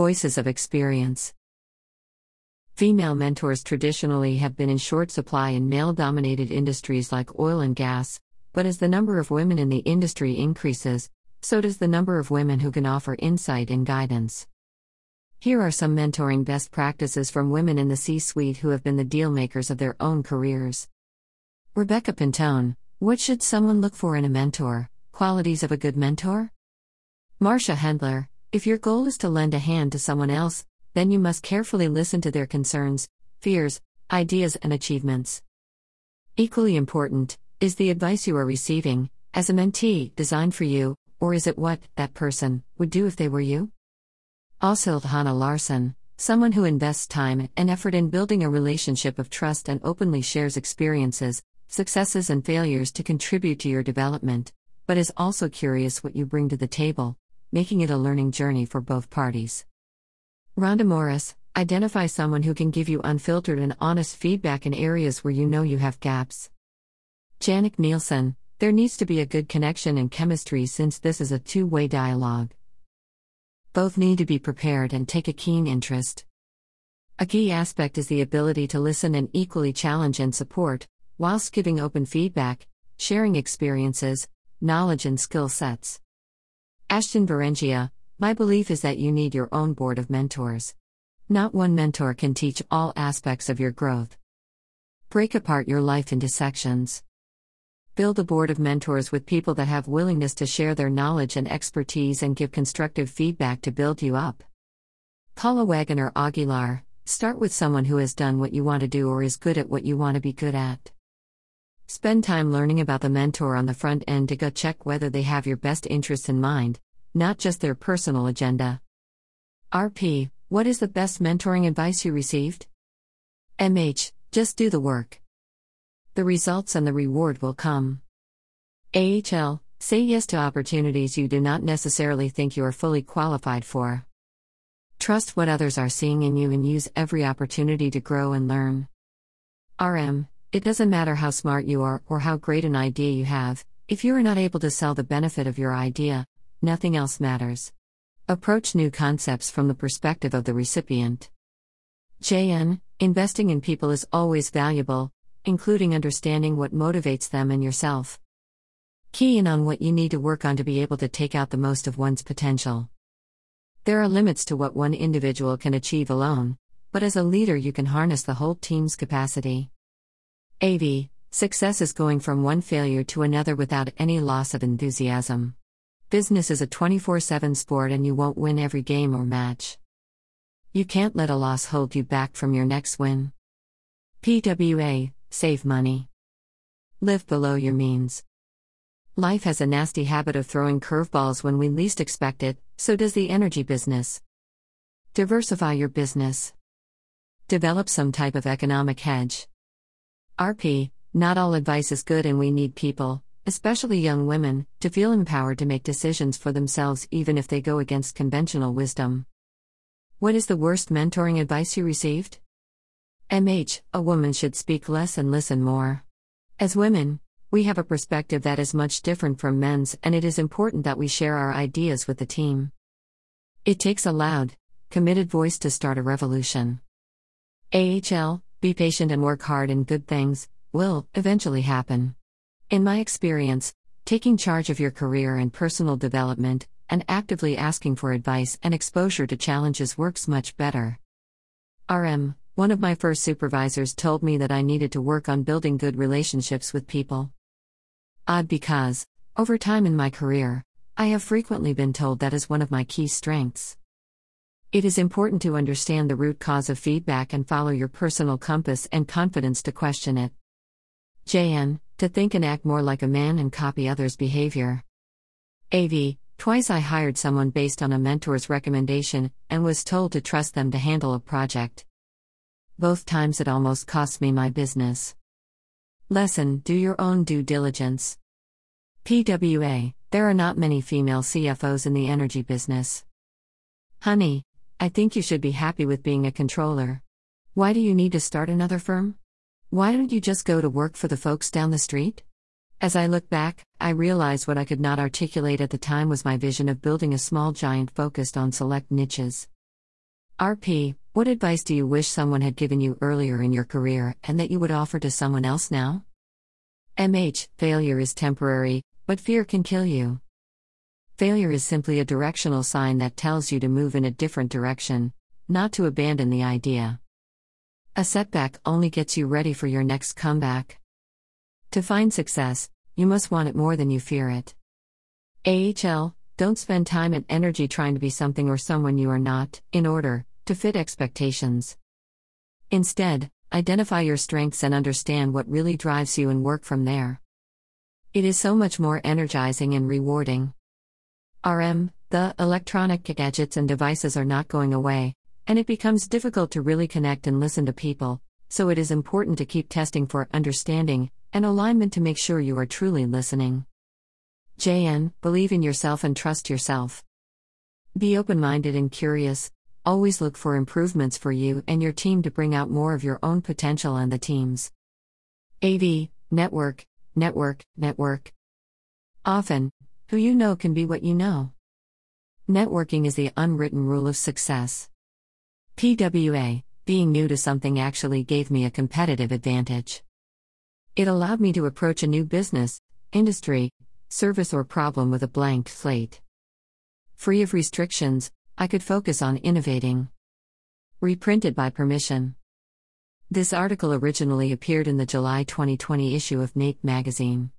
Voices of Experience Female mentors traditionally have been in short supply in male dominated industries like oil and gas, but as the number of women in the industry increases, so does the number of women who can offer insight and guidance. Here are some mentoring best practices from women in the C suite who have been the deal makers of their own careers. Rebecca Pintone What should someone look for in a mentor? Qualities of a good mentor? Marcia Hendler If your goal is to lend a hand to someone else, then you must carefully listen to their concerns, fears, ideas, and achievements. Equally important is the advice you are receiving, as a mentee, designed for you, or is it what that person would do if they were you? Also, Hannah Larson, someone who invests time and effort in building a relationship of trust and openly shares experiences, successes, and failures to contribute to your development, but is also curious what you bring to the table, making it a learning journey for both parties. Rhonda Morris, identify someone who can give you unfiltered and honest feedback in areas where you know you have gaps. Janek Nielsen, there needs to be a good connection and chemistry since this is a two way dialogue. Both need to be prepared and take a keen interest. A key aspect is the ability to listen and equally challenge and support, whilst giving open feedback, sharing experiences, knowledge, and skill sets. Ashton Berengia, my belief is that you need your own board of mentors. Not one mentor can teach all aspects of your growth. Break apart your life into sections. Build a board of mentors with people that have willingness to share their knowledge and expertise and give constructive feedback to build you up. Paula Wagner Aguilar, start with someone who has done what you want to do or is good at what you want to be good at. Spend time learning about the mentor on the front end to gut check whether they have your best interests in mind, not just their personal agenda. RP, what is the best mentoring advice you received? MH, just do the work. The results and the reward will come. AHL, say yes to opportunities you do not necessarily think you are fully qualified for. Trust what others are seeing in you and use every opportunity to grow and learn. RM, it doesn't matter how smart you are or how great an idea you have, if you are not able to sell the benefit of your idea, nothing else matters. Approach new concepts from the perspective of the recipient. JN, investing in people is always valuable, including understanding what motivates them and yourself. Key in on what you need to work on to be able to take out the most of one's potential. There are limits to what one individual can achieve alone, but as a leader, you can harness the whole team's capacity. AV Success is going from one failure to another without any loss of enthusiasm. Business is a 24 7 sport and you won't win every game or match. You can't let a loss hold you back from your next win. PWA Save money. Live below your means. Life has a nasty habit of throwing curveballs when we least expect it, so does the energy business. Diversify your business. Develop some type of economic hedge. RP Not all advice is good, and we need people, especially young women, to feel empowered to make decisions for themselves even if they go against conventional wisdom. What is the worst mentoring advice you received? MH A woman should speak less and listen more. As women, we have a perspective that is much different from men's, and it is important that we share our ideas with the team. It takes a loud, committed voice to start a revolution. AHL Be patient and work hard, and good things will eventually happen. In my experience, taking charge of your career and personal development, and actively asking for advice and exposure to challenges works much better. RM, one of my first supervisors told me that I needed to work on building good relationships with people. Odd because, over time in my career, I have frequently been told that is one of my key strengths. It is important to understand the root cause of feedback and follow your personal compass and confidence to question it. JN, to think and act more like a man and copy others' behavior. AV, twice I hired someone based on a mentor's recommendation and was told to trust them to handle a project. Both times it almost cost me my business. Lesson Do your own due diligence. PWA There are not many female CFOs in the energy business. Honey, I think you should be happy with being a controller. Why do you need to start another firm? Why don't you just go to work for the folks down the street? As I look back, I realize what I could not articulate at the time was my vision of building a small giant focused on select niches. RP, what advice do you wish someone had given you earlier in your career and that you would offer to someone else now? MH, failure is temporary, but fear can kill you. Failure is simply a directional sign that tells you to move in a different direction, not to abandon the idea. A setback only gets you ready for your next comeback. To find success, you must want it more than you fear it. AHL, don't spend time and energy trying to be something or someone you are not, in order to fit expectations. Instead, identify your strengths and understand what really drives you and work from there. It is so much more energizing and rewarding. RM, the electronic gadgets and devices are not going away, and it becomes difficult to really connect and listen to people, so it is important to keep testing for understanding and alignment to make sure you are truly listening. JN, believe in yourself and trust yourself. Be open minded and curious, always look for improvements for you and your team to bring out more of your own potential and the team's. AV, network, network, network. Often, who you know can be what you know. Networking is the unwritten rule of success. PWA, being new to something actually gave me a competitive advantage. It allowed me to approach a new business, industry, service, or problem with a blank slate. Free of restrictions, I could focus on innovating. Reprinted by permission. This article originally appeared in the July 2020 issue of NAPE magazine.